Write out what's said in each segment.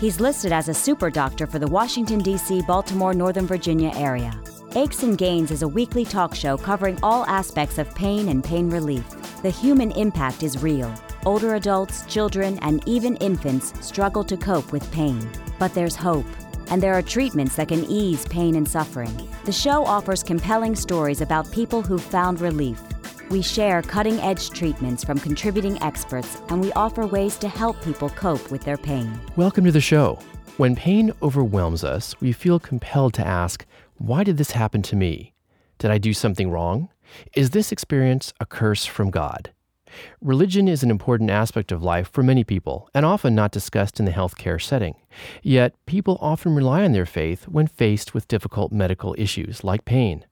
He's listed as a super doctor for the Washington, D.C., Baltimore, Northern Virginia area. Aches and Gains is a weekly talk show covering all aspects of pain and pain relief. The human impact is real. Older adults, children, and even infants struggle to cope with pain. But there's hope, and there are treatments that can ease pain and suffering. The show offers compelling stories about people who've found relief. We share cutting edge treatments from contributing experts, and we offer ways to help people cope with their pain. Welcome to the show. When pain overwhelms us, we feel compelled to ask, Why did this happen to me? Did I do something wrong? Is this experience a curse from God? Religion is an important aspect of life for many people and often not discussed in the healthcare setting. Yet, people often rely on their faith when faced with difficult medical issues like pain.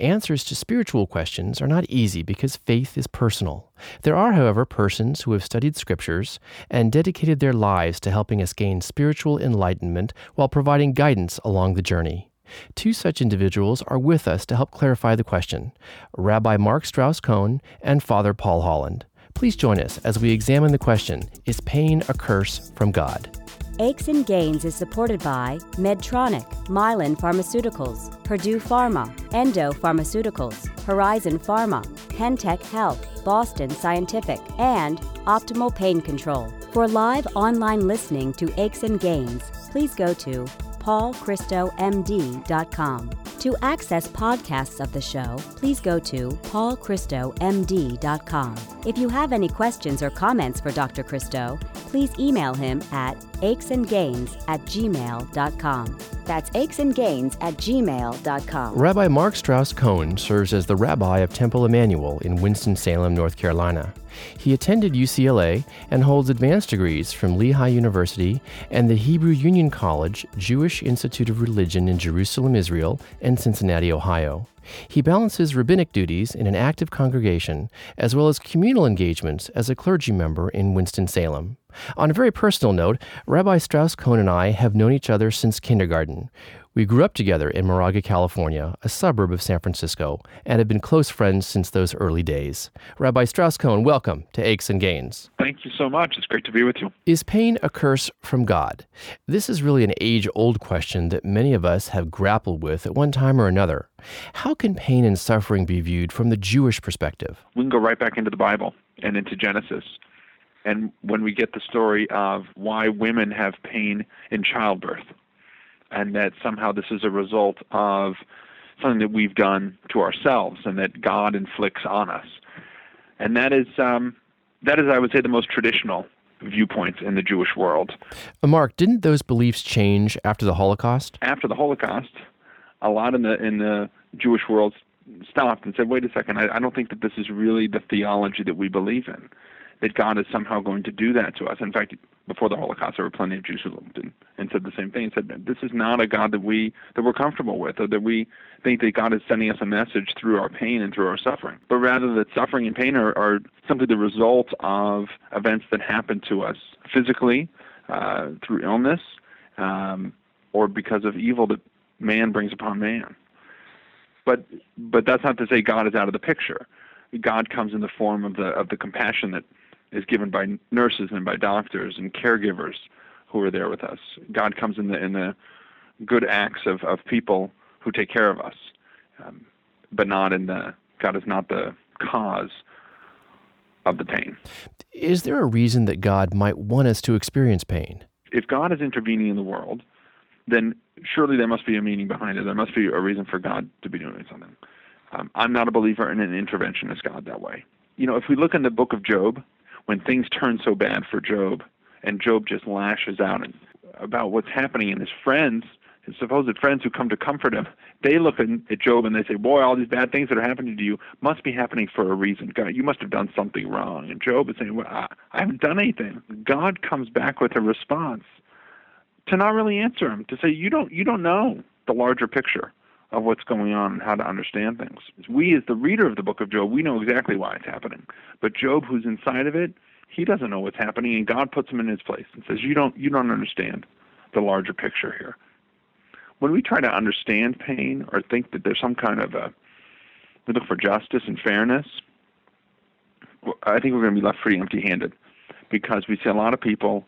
Answers to spiritual questions are not easy because faith is personal. There are, however, persons who have studied scriptures and dedicated their lives to helping us gain spiritual enlightenment while providing guidance along the journey. Two such individuals are with us to help clarify the question Rabbi Mark Strauss Cohn and Father Paul Holland. Please join us as we examine the question Is pain a curse from God? Aches and Gains is supported by Medtronic, Mylan Pharmaceuticals, Purdue Pharma, Endo Pharmaceuticals, Horizon Pharma, Pentec Health, Boston Scientific, and Optimal Pain Control. For live online listening to Aches and Gains, please go to paulchristomd.com. To access podcasts of the show, please go to paulchristomd.com. If you have any questions or comments for Dr. Christo, please email him at achesandgains at gmail.com. That's achesandgains at gmail.com. Rabbi Mark Strauss Cohn serves as the rabbi of Temple Emanuel in Winston-Salem, North Carolina. He attended UCLA and holds advanced degrees from Lehigh University and the Hebrew Union College Jewish Institute of Religion in Jerusalem, Israel, and Cincinnati, Ohio. He balances rabbinic duties in an active congregation as well as communal engagements as a clergy member in Winston-Salem. On a very personal note, Rabbi Strauss Cohn and I have known each other since kindergarten. We grew up together in Moraga, California, a suburb of San Francisco, and have been close friends since those early days. Rabbi Strauss Cohn, welcome to Aches and Gains. Thank you so much. It's great to be with you. Is pain a curse from God? This is really an age old question that many of us have grappled with at one time or another. How can pain and suffering be viewed from the Jewish perspective? We can go right back into the Bible and into Genesis. And when we get the story of why women have pain in childbirth, and that somehow this is a result of something that we've done to ourselves and that God inflicts on us. And that is, um, that is, I would say, the most traditional viewpoints in the Jewish world. Mark, didn't those beliefs change after the Holocaust? After the Holocaust, a lot in the in the Jewish world stopped and said, "Wait a second, I, I don't think that this is really the theology that we believe in. That God is somehow going to do that to us." In fact, before the Holocaust, there were plenty of Jews who looked and, and said the same thing. He said this is not a God that we that we're comfortable with, or that we think that God is sending us a message through our pain and through our suffering, but rather that suffering and pain are, are simply the result of events that happen to us physically, uh, through illness, um, or because of evil that man brings upon man. But but that's not to say God is out of the picture. God comes in the form of the of the compassion that is given by nurses and by doctors and caregivers who are there with us. God comes in the in the good acts of, of people who take care of us, um, but not in the God is not the cause of the pain. Is there a reason that God might want us to experience pain? If God is intervening in the world, then surely there must be a meaning behind it. There must be a reason for God to be doing something. Um, I'm not a believer in an interventionist God that way. You know, if we look in the book of Job, when things turn so bad for Job, and Job just lashes out about what's happening, and his friends, his supposed friends who come to comfort him, they look at Job and they say, "Boy, all these bad things that are happening to you must be happening for a reason. God, you must have done something wrong." And Job is saying, "Well, I, I haven't done anything." God comes back with a response to not really answer him, to say you don't you don't know the larger picture of what's going on and how to understand things. We, as the reader of the book of Job, we know exactly why it's happening. But Job, who's inside of it, he doesn't know what's happening, and God puts him in his place and says, "You don't you don't understand the larger picture here." When we try to understand pain or think that there's some kind of a we look for justice and fairness, I think we're going to be left pretty empty-handed because we see a lot of people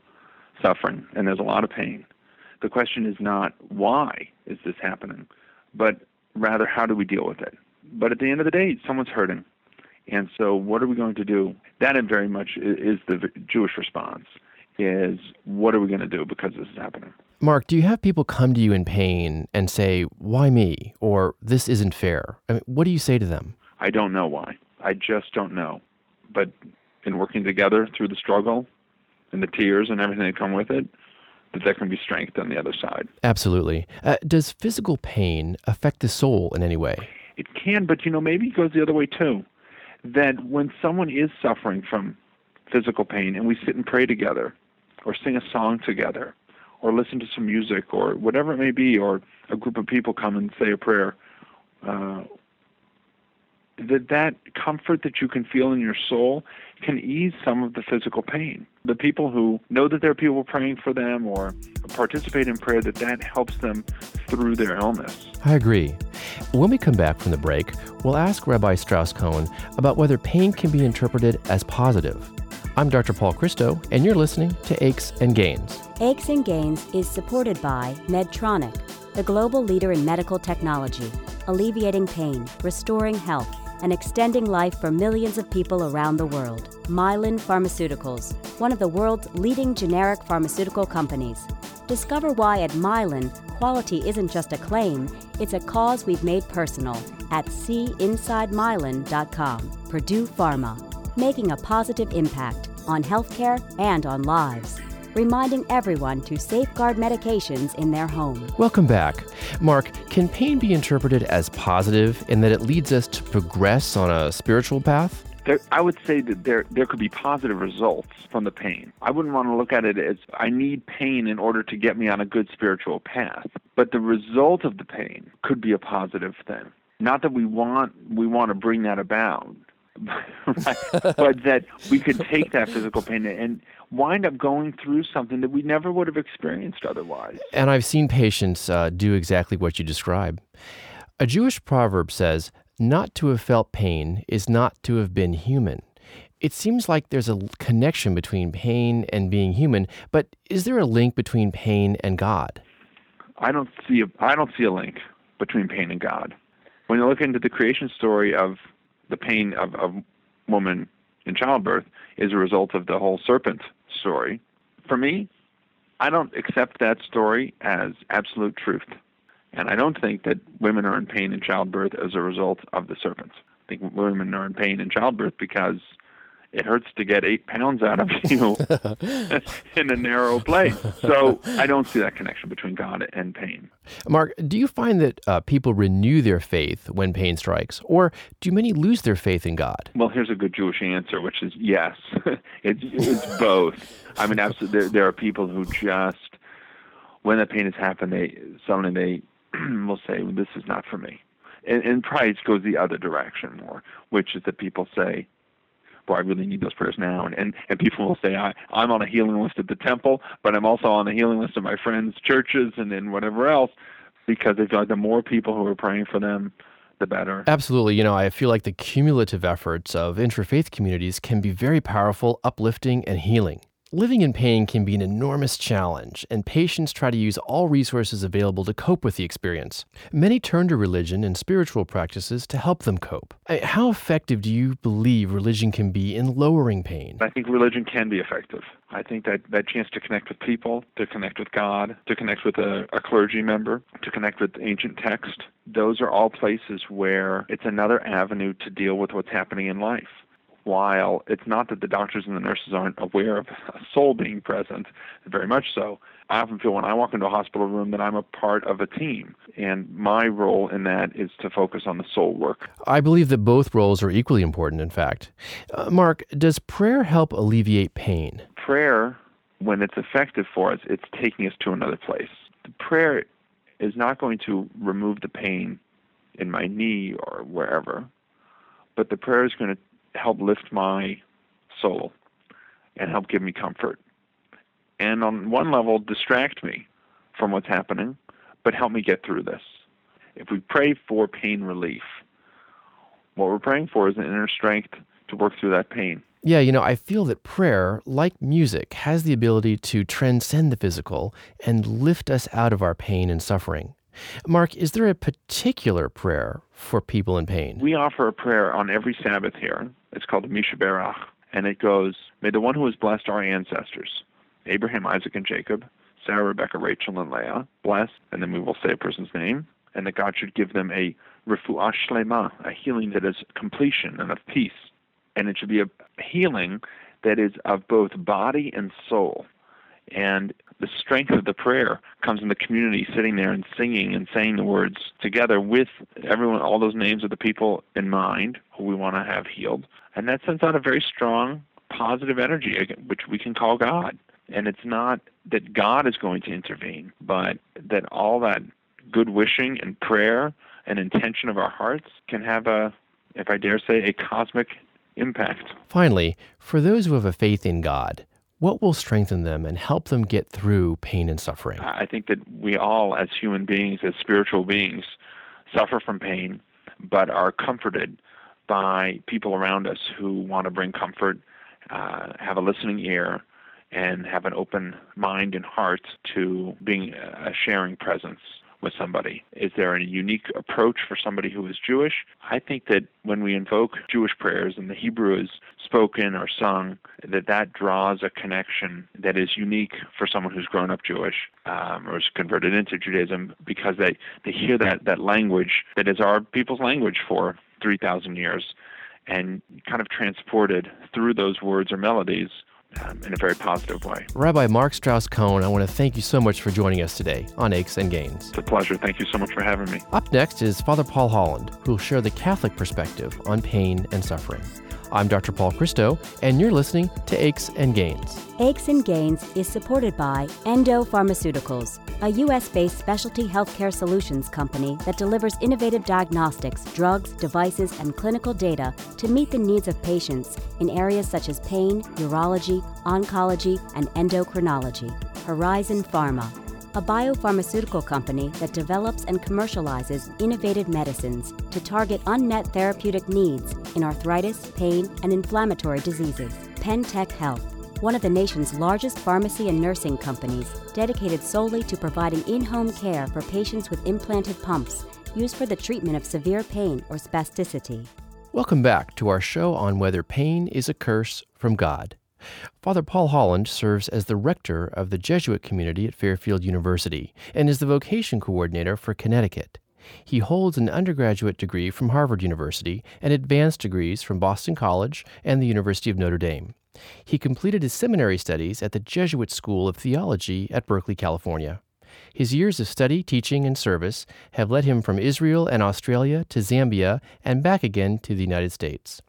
suffering and there's a lot of pain. The question is not why is this happening, but rather how do we deal with it. But at the end of the day, someone's hurting. And so what are we going to do? That very much is the Jewish response is what are we going to do because this is happening? Mark, do you have people come to you in pain and say, why me? Or this isn't fair? I mean, what do you say to them? I don't know why. I just don't know. But in working together through the struggle and the tears and everything that come with it, that there can be strength on the other side. Absolutely. Uh, does physical pain affect the soul in any way? It can, but you know, maybe it goes the other way too. That when someone is suffering from physical pain and we sit and pray together, or sing a song together, or listen to some music, or whatever it may be, or a group of people come and say a prayer, uh, that that comfort that you can feel in your soul can ease some of the physical pain. The people who know that there are people praying for them or participate in prayer, that that helps them through their illness. I agree. When we come back from the break, we'll ask Rabbi Strauss Cohn about whether pain can be interpreted as positive. I'm Dr. Paul Christo, and you're listening to Aches and Gains. Aches and Gains is supported by Medtronic, the global leader in medical technology, alleviating pain, restoring health and extending life for millions of people around the world. Mylan Pharmaceuticals, one of the world's leading generic pharmaceutical companies. Discover why at Mylan, quality isn't just a claim, it's a cause we've made personal at seeinsidemylan.com. Purdue Pharma, making a positive impact on healthcare and on lives reminding everyone to safeguard medications in their home. Welcome back. Mark, can pain be interpreted as positive in that it leads us to progress on a spiritual path? There, I would say that there there could be positive results from the pain. I wouldn't want to look at it as I need pain in order to get me on a good spiritual path. But the result of the pain could be a positive thing. Not that we want we want to bring that about, right? but that we could take that physical pain and wind up going through something that we never would have experienced otherwise. And I've seen patients uh, do exactly what you describe. A Jewish proverb says, Not to have felt pain is not to have been human. It seems like there's a connection between pain and being human, but is there a link between pain and God? I don't see a, I don't see a link between pain and God. When you look into the creation story of the pain of a woman in childbirth is a result of the whole serpent story. For me, I don't accept that story as absolute truth. And I don't think that women are in pain in childbirth as a result of the serpents. I think women are in pain in childbirth because it hurts to get eight pounds out of you in a narrow place. So I don't see that connection between God and pain. Mark, do you find that uh, people renew their faith when pain strikes, or do many lose their faith in God? Well, here's a good Jewish answer, which is yes. it's, it's both. I mean, absolutely, there, there are people who just, when the pain has happened, they suddenly they will say, "This is not for me." And, and probably goes the other direction more, which is that people say, boy, I really need those prayers now. And, and, and people will say, I, I'm on a healing list at the temple, but I'm also on the healing list of my friends' churches and then whatever else, because they feel like the more people who are praying for them, the better. Absolutely. You know, I feel like the cumulative efforts of interfaith communities can be very powerful, uplifting, and healing. Living in pain can be an enormous challenge, and patients try to use all resources available to cope with the experience. Many turn to religion and spiritual practices to help them cope. How effective do you believe religion can be in lowering pain? I think religion can be effective. I think that that chance to connect with people, to connect with God, to connect with a, a clergy member, to connect with ancient text, those are all places where it's another avenue to deal with what's happening in life while it's not that the doctors and the nurses aren't aware of a soul being present, very much so, I often feel when I walk into a hospital room that I'm a part of a team. And my role in that is to focus on the soul work. I believe that both roles are equally important, in fact. Uh, Mark, does prayer help alleviate pain? Prayer when it's effective for us, it's taking us to another place. The prayer is not going to remove the pain in my knee or wherever, but the prayer is going to help lift my soul and help give me comfort. And on one level, distract me from what's happening, but help me get through this. If we pray for pain relief, what we're praying for is an inner strength to work through that pain. Yeah, you know, I feel that prayer, like music, has the ability to transcend the physical and lift us out of our pain and suffering. Mark, is there a particular prayer for people in pain? We offer a prayer on every Sabbath here. It's called the Mi Shebeirach, and it goes, May the one who has blessed our ancestors, Abraham, Isaac, and Jacob, Sarah, Rebecca, Rachel, and Leah, bless, and then we will say a person's name, and that God should give them a refuah shlema, a healing that is completion and of peace. And it should be a healing that is of both body and soul. And the strength of the prayer comes in the community sitting there and singing and saying the words together with everyone, all those names of the people in mind who we want to have healed. And that sends out a very strong, positive energy, which we can call God. And it's not that God is going to intervene, but that all that good wishing and prayer and intention of our hearts can have a, if I dare say, a cosmic impact. Finally, for those who have a faith in God, what will strengthen them and help them get through pain and suffering? I think that we all, as human beings, as spiritual beings, suffer from pain, but are comforted by people around us who want to bring comfort, uh, have a listening ear, and have an open mind and heart to being a sharing presence with somebody? Is there a unique approach for somebody who is Jewish? I think that when we invoke Jewish prayers and the Hebrew is spoken or sung, that that draws a connection that is unique for someone who's grown up Jewish um, or is converted into Judaism because they, they hear that, that language that is our people's language for 3,000 years and kind of transported through those words or melodies um, in a very positive way. Rabbi Mark Strauss Cohn, I want to thank you so much for joining us today on Aches and Gains. It's a pleasure. Thank you so much for having me. Up next is Father Paul Holland, who will share the Catholic perspective on pain and suffering. I'm Dr. Paul Christo, and you're listening to Aches and Gains. Aches and Gains is supported by Endo Pharmaceuticals, a U.S. based specialty healthcare solutions company that delivers innovative diagnostics, drugs, devices, and clinical data to meet the needs of patients in areas such as pain, urology, oncology, and endocrinology. Horizon Pharma a biopharmaceutical company that develops and commercializes innovative medicines to target unmet therapeutic needs in arthritis, pain, and inflammatory diseases. Pentec Health, one of the nation's largest pharmacy and nursing companies, dedicated solely to providing in home care for patients with implanted pumps used for the treatment of severe pain or spasticity. Welcome back to our show on whether pain is a curse from God. Father Paul Holland serves as the rector of the Jesuit community at Fairfield University and is the vocation coordinator for Connecticut. He holds an undergraduate degree from Harvard University and advanced degrees from Boston College and the University of Notre Dame. He completed his seminary studies at the Jesuit School of Theology at Berkeley, California. His years of study, teaching, and service have led him from Israel and Australia to Zambia and back again to the United States.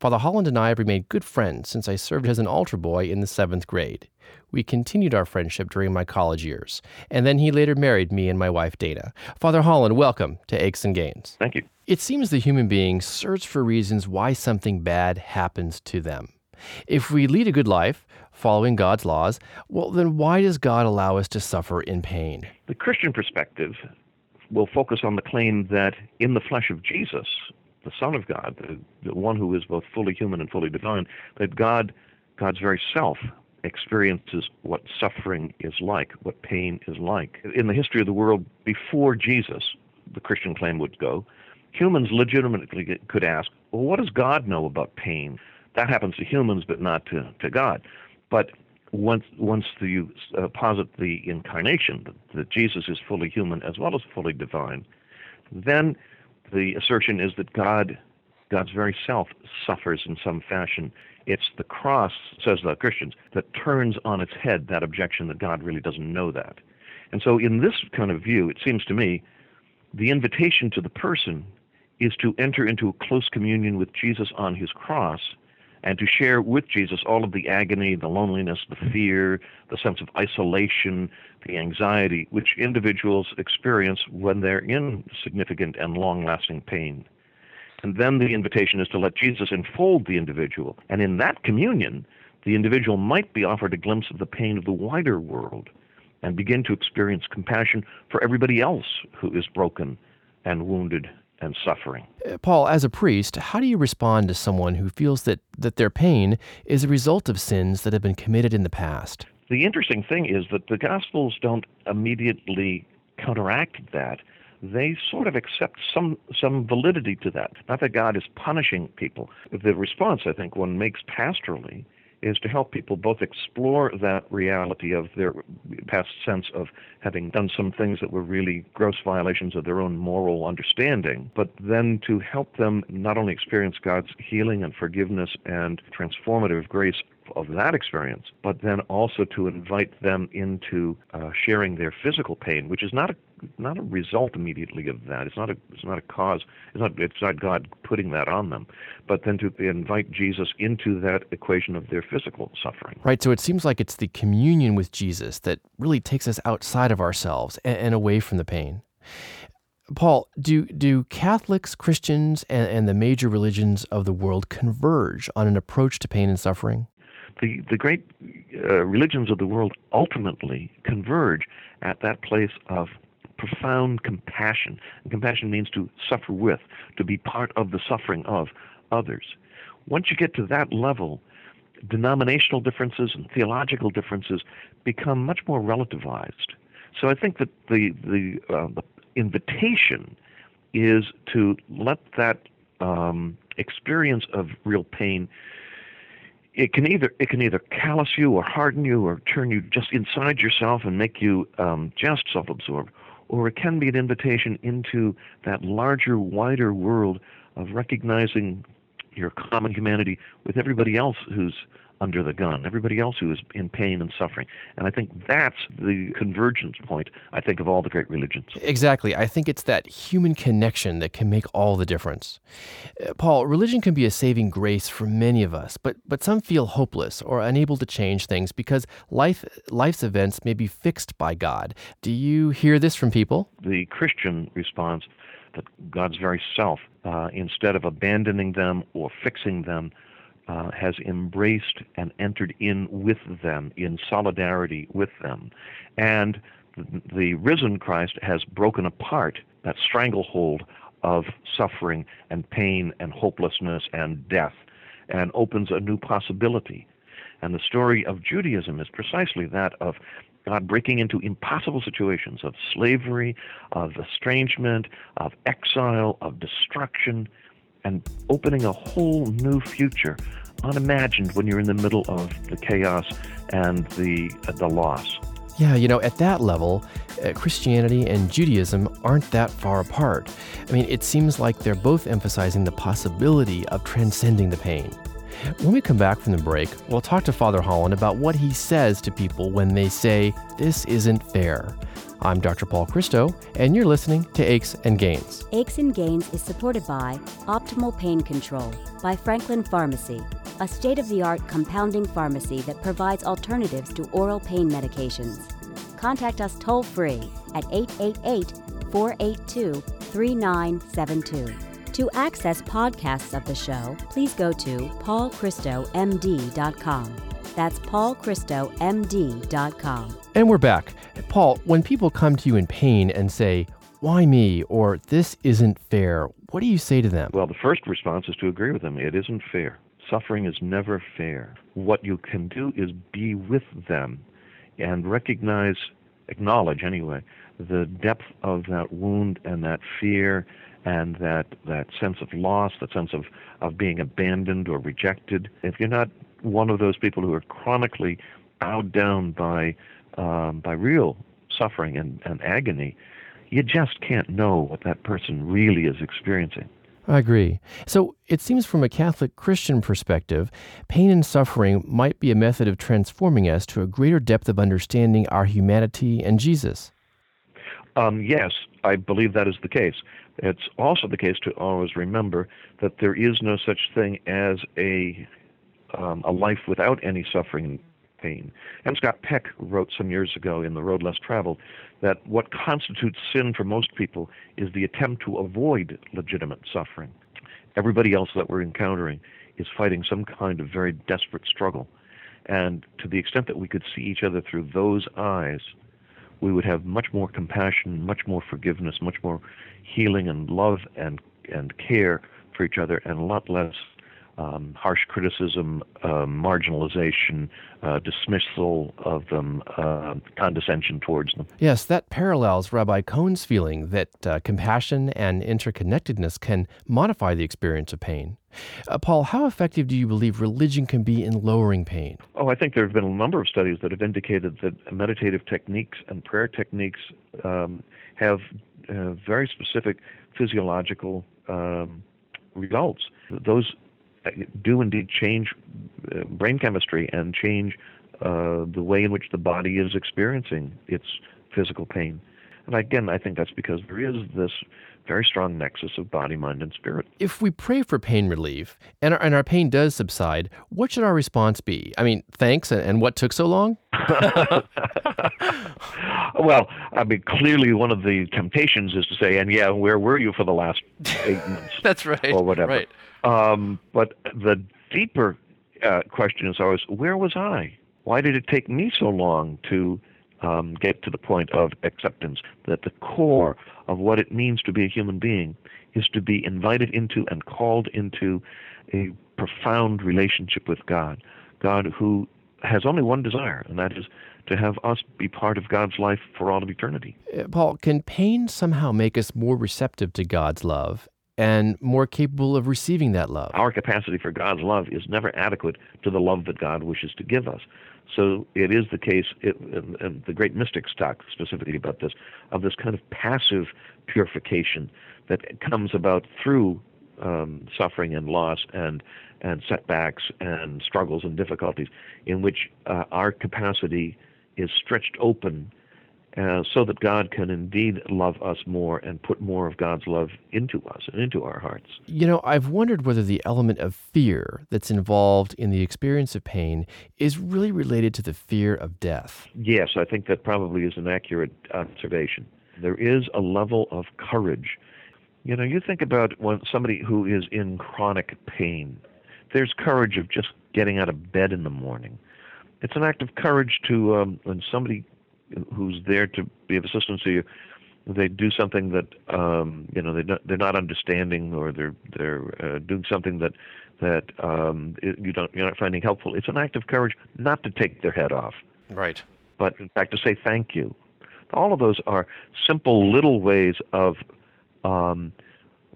Father Holland and I have remained good friends since I served as an altar boy in the seventh grade. We continued our friendship during my college years, and then he later married me and my wife Dana. Father Holland, welcome to Aches and Gains. Thank you. It seems the human being search for reasons why something bad happens to them. If we lead a good life, following God's laws, well, then why does God allow us to suffer in pain? The Christian perspective will focus on the claim that in the flesh of Jesus, the Son of God, the, the one who is both fully human and fully divine, that God, God's very self experiences what suffering is like, what pain is like. In the history of the world before Jesus, the Christian claim would go, humans legitimately could ask, well, what does God know about pain? That happens to humans, but not to, to God. But once once you uh, posit the incarnation, that, that Jesus is fully human as well as fully divine, then the assertion is that God, God's very self, suffers in some fashion. It's the cross, says the Christians, that turns on its head that objection that God really doesn't know that. And so, in this kind of view, it seems to me the invitation to the person is to enter into a close communion with Jesus on his cross and to share with Jesus all of the agony, the loneliness, the fear, the sense of isolation, the anxiety which individuals experience when they're in significant and long lasting pain. And then the invitation is to let Jesus enfold the individual. And in that communion, the individual might be offered a glimpse of the pain of the wider world and begin to experience compassion for everybody else who is broken and wounded and suffering. Uh, Paul, as a priest, how do you respond to someone who feels that, that their pain is a result of sins that have been committed in the past? The interesting thing is that the Gospels don't immediately counteract that. They sort of accept some some validity to that. Not that God is punishing people. The response I think one makes pastorally is to help people both explore that reality of their past sense of having done some things that were really gross violations of their own moral understanding, but then to help them not only experience God's healing and forgiveness and transformative grace of that experience, but then also to invite them into uh, sharing their physical pain, which is not a not a result immediately of that. It's not a it's not a cause. It's not it's not God putting that on them, but then to invite Jesus into that equation of their physical suffering. Right. So it seems like it's the communion with Jesus that really takes us outside of ourselves and, and away from the pain. Paul, do do Catholics, Christians, and, and the major religions of the world converge on an approach to pain and suffering? the, the great uh, religions of the world ultimately converge at that place of profound compassion. And compassion means to suffer with, to be part of the suffering of others. Once you get to that level, denominational differences and theological differences become much more relativized. So I think that the the, uh, the invitation is to let that um, experience of real pain it can either it can either callous you or harden you or turn you just inside yourself and make you um, just self-absorbed, or it can be an invitation into that larger, wider world of recognizing your common humanity with everybody else who's under the gun, everybody else who is in pain and suffering. And I think that's the convergence point, I think, of all the great religions. Exactly. I think it's that human connection that can make all the difference. Uh, Paul, religion can be a saving grace for many of us, but, but some feel hopeless or unable to change things because life, life's events may be fixed by God. Do you hear this from people? The Christian response that God's very self, uh, instead of abandoning them or fixing them, uh, has embraced and entered in with them, in solidarity with them. And the risen Christ has broken apart that stranglehold of suffering and pain and hopelessness and death and opens a new possibility. And the story of Judaism is precisely that of God breaking into impossible situations of slavery, of estrangement, of exile, of destruction, and opening a whole new future unimagined when you're in the middle of the chaos and the uh, the loss. Yeah, you know, at that level, uh, Christianity and Judaism aren't that far apart. I mean, it seems like they're both emphasizing the possibility of transcending the pain. When we come back from the break, we'll talk to Father Holland about what he says to people when they say, This isn't fair. I'm Dr. Paul Christo, and you're listening to Aches and Gains. Aches and Gains is supported by Optimal Pain Control by Franklin Pharmacy, a state of the art compounding pharmacy that provides alternatives to oral pain medications. Contact us toll free at 888 482 3972. To access podcasts of the show, please go to paulchristomd.com. That's paulchristomd.com. And we're back. Paul, when people come to you in pain and say, why me? or this isn't fair, what do you say to them? Well, the first response is to agree with them. It isn't fair. Suffering is never fair. What you can do is be with them and recognize, acknowledge anyway, the depth of that wound and that fear and that, that sense of loss, that sense of, of being abandoned or rejected. If you're not one of those people who are chronically bowed down by, um, by real suffering and, and agony, you just can't know what that person really is experiencing. I agree. So it seems from a Catholic Christian perspective, pain and suffering might be a method of transforming us to a greater depth of understanding our humanity and Jesus. Um, yes, I believe that is the case. It's also the case to always remember that there is no such thing as a um, a life without any suffering and pain. And Scott Peck wrote some years ago in The Road Less Traveled that what constitutes sin for most people is the attempt to avoid legitimate suffering. Everybody else that we're encountering is fighting some kind of very desperate struggle. And to the extent that we could see each other through those eyes, we would have much more compassion, much more forgiveness, much more healing and love and, and care for each other, and a lot less um, harsh criticism, uh, marginalization, uh, dismissal of them, uh, condescension towards them. Yes, that parallels Rabbi Cohn's feeling that uh, compassion and interconnectedness can modify the experience of pain. Uh, Paul, how effective do you believe religion can be in lowering pain? Oh, I think there have been a number of studies that have indicated that meditative techniques and prayer techniques um, have uh, very specific physiological um, results. Those do indeed change uh, brain chemistry and change uh, the way in which the body is experiencing its physical pain. And again, I think that's because there is this very strong nexus of body, mind, and spirit. If we pray for pain relief and our, and our pain does subside, what should our response be? I mean, thanks, and, and what took so long? well, I mean, clearly one of the temptations is to say, and yeah, where were you for the last eight months? That's right. Or whatever. Right. Um, but the deeper uh, question is always, where was I? Why did it take me so long to um, get to the point of acceptance? That the core of what it means to be a human being is to be invited into and called into a profound relationship with God. God who has only one desire, and that is to have us be part of God's life for all of eternity. Uh, Paul, can pain somehow make us more receptive to God's love and more capable of receiving that love? Our capacity for God's love is never adequate to the love that God wishes to give us. So it is the case, it, and, and the great mystics talk specifically about this, of this kind of passive purification that comes about through um, suffering and loss and and setbacks and struggles and difficulties, in which uh, our capacity is stretched open uh, so that God can indeed love us more and put more of God's love into us and into our hearts. You know, I've wondered whether the element of fear that's involved in the experience of pain is really related to the fear of death. Yes, I think that probably is an accurate observation. There is a level of courage. You know, you think about when somebody who is in chronic pain, there's courage of just getting out of bed in the morning. It's an act of courage to, um, when somebody who's there to be of assistance to you, they do something that um, you know they not, they're not understanding or they're they're uh, doing something that that um, you don't you're not finding helpful. It's an act of courage not to take their head off, right? But in fact to say thank you. All of those are simple little ways of um,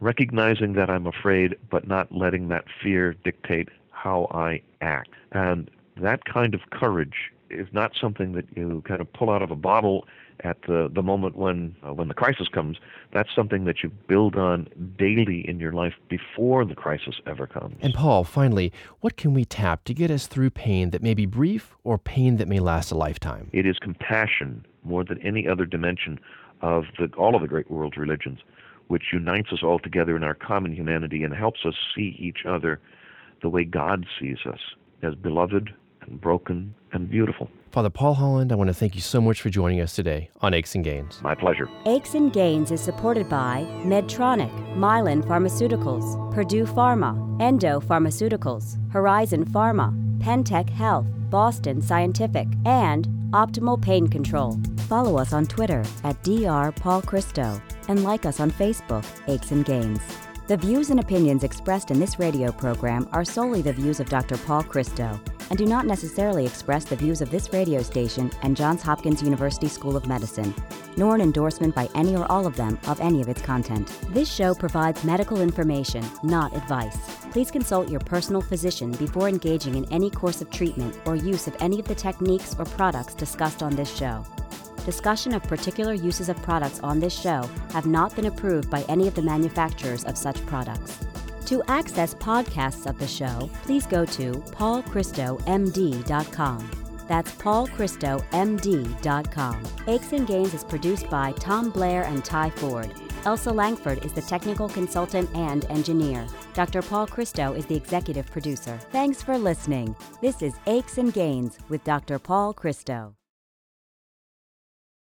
recognizing that I'm afraid, but not letting that fear dictate how I act. And that kind of courage is not something that you kind of pull out of a bottle at the, the moment when uh, when the crisis comes. That's something that you build on daily in your life before the crisis ever comes. And Paul, finally, what can we tap to get us through pain that may be brief or pain that may last a lifetime? It is compassion more than any other dimension of the, all of the great world religions, which unites us all together in our common humanity and helps us see each other the way God sees us as beloved and broken and beautiful. Father Paul Holland, I want to thank you so much for joining us today on Aches and Gains. My pleasure. Aches and Gains is supported by Medtronic, Mylan Pharmaceuticals, Purdue Pharma, Endo Pharmaceuticals, Horizon Pharma, Pentec Health, Boston Scientific, and Optimal Pain Control. Follow us on Twitter at Dr. Paul Christo and like us on Facebook, Aches and Gains. The views and opinions expressed in this radio program are solely the views of Dr. Paul Christo and do not necessarily express the views of this radio station and Johns Hopkins University School of Medicine, nor an endorsement by any or all of them of any of its content. This show provides medical information, not advice. Please consult your personal physician before engaging in any course of treatment or use of any of the techniques or products discussed on this show. Discussion of particular uses of products on this show have not been approved by any of the manufacturers of such products. To access podcasts of the show, please go to paulchristomd.com. That's paulchristomd.com. Aches and Gains is produced by Tom Blair and Ty Ford. Elsa Langford is the technical consultant and engineer. Dr. Paul Christo is the executive producer. Thanks for listening. This is Aches and Gains with Dr. Paul Christo.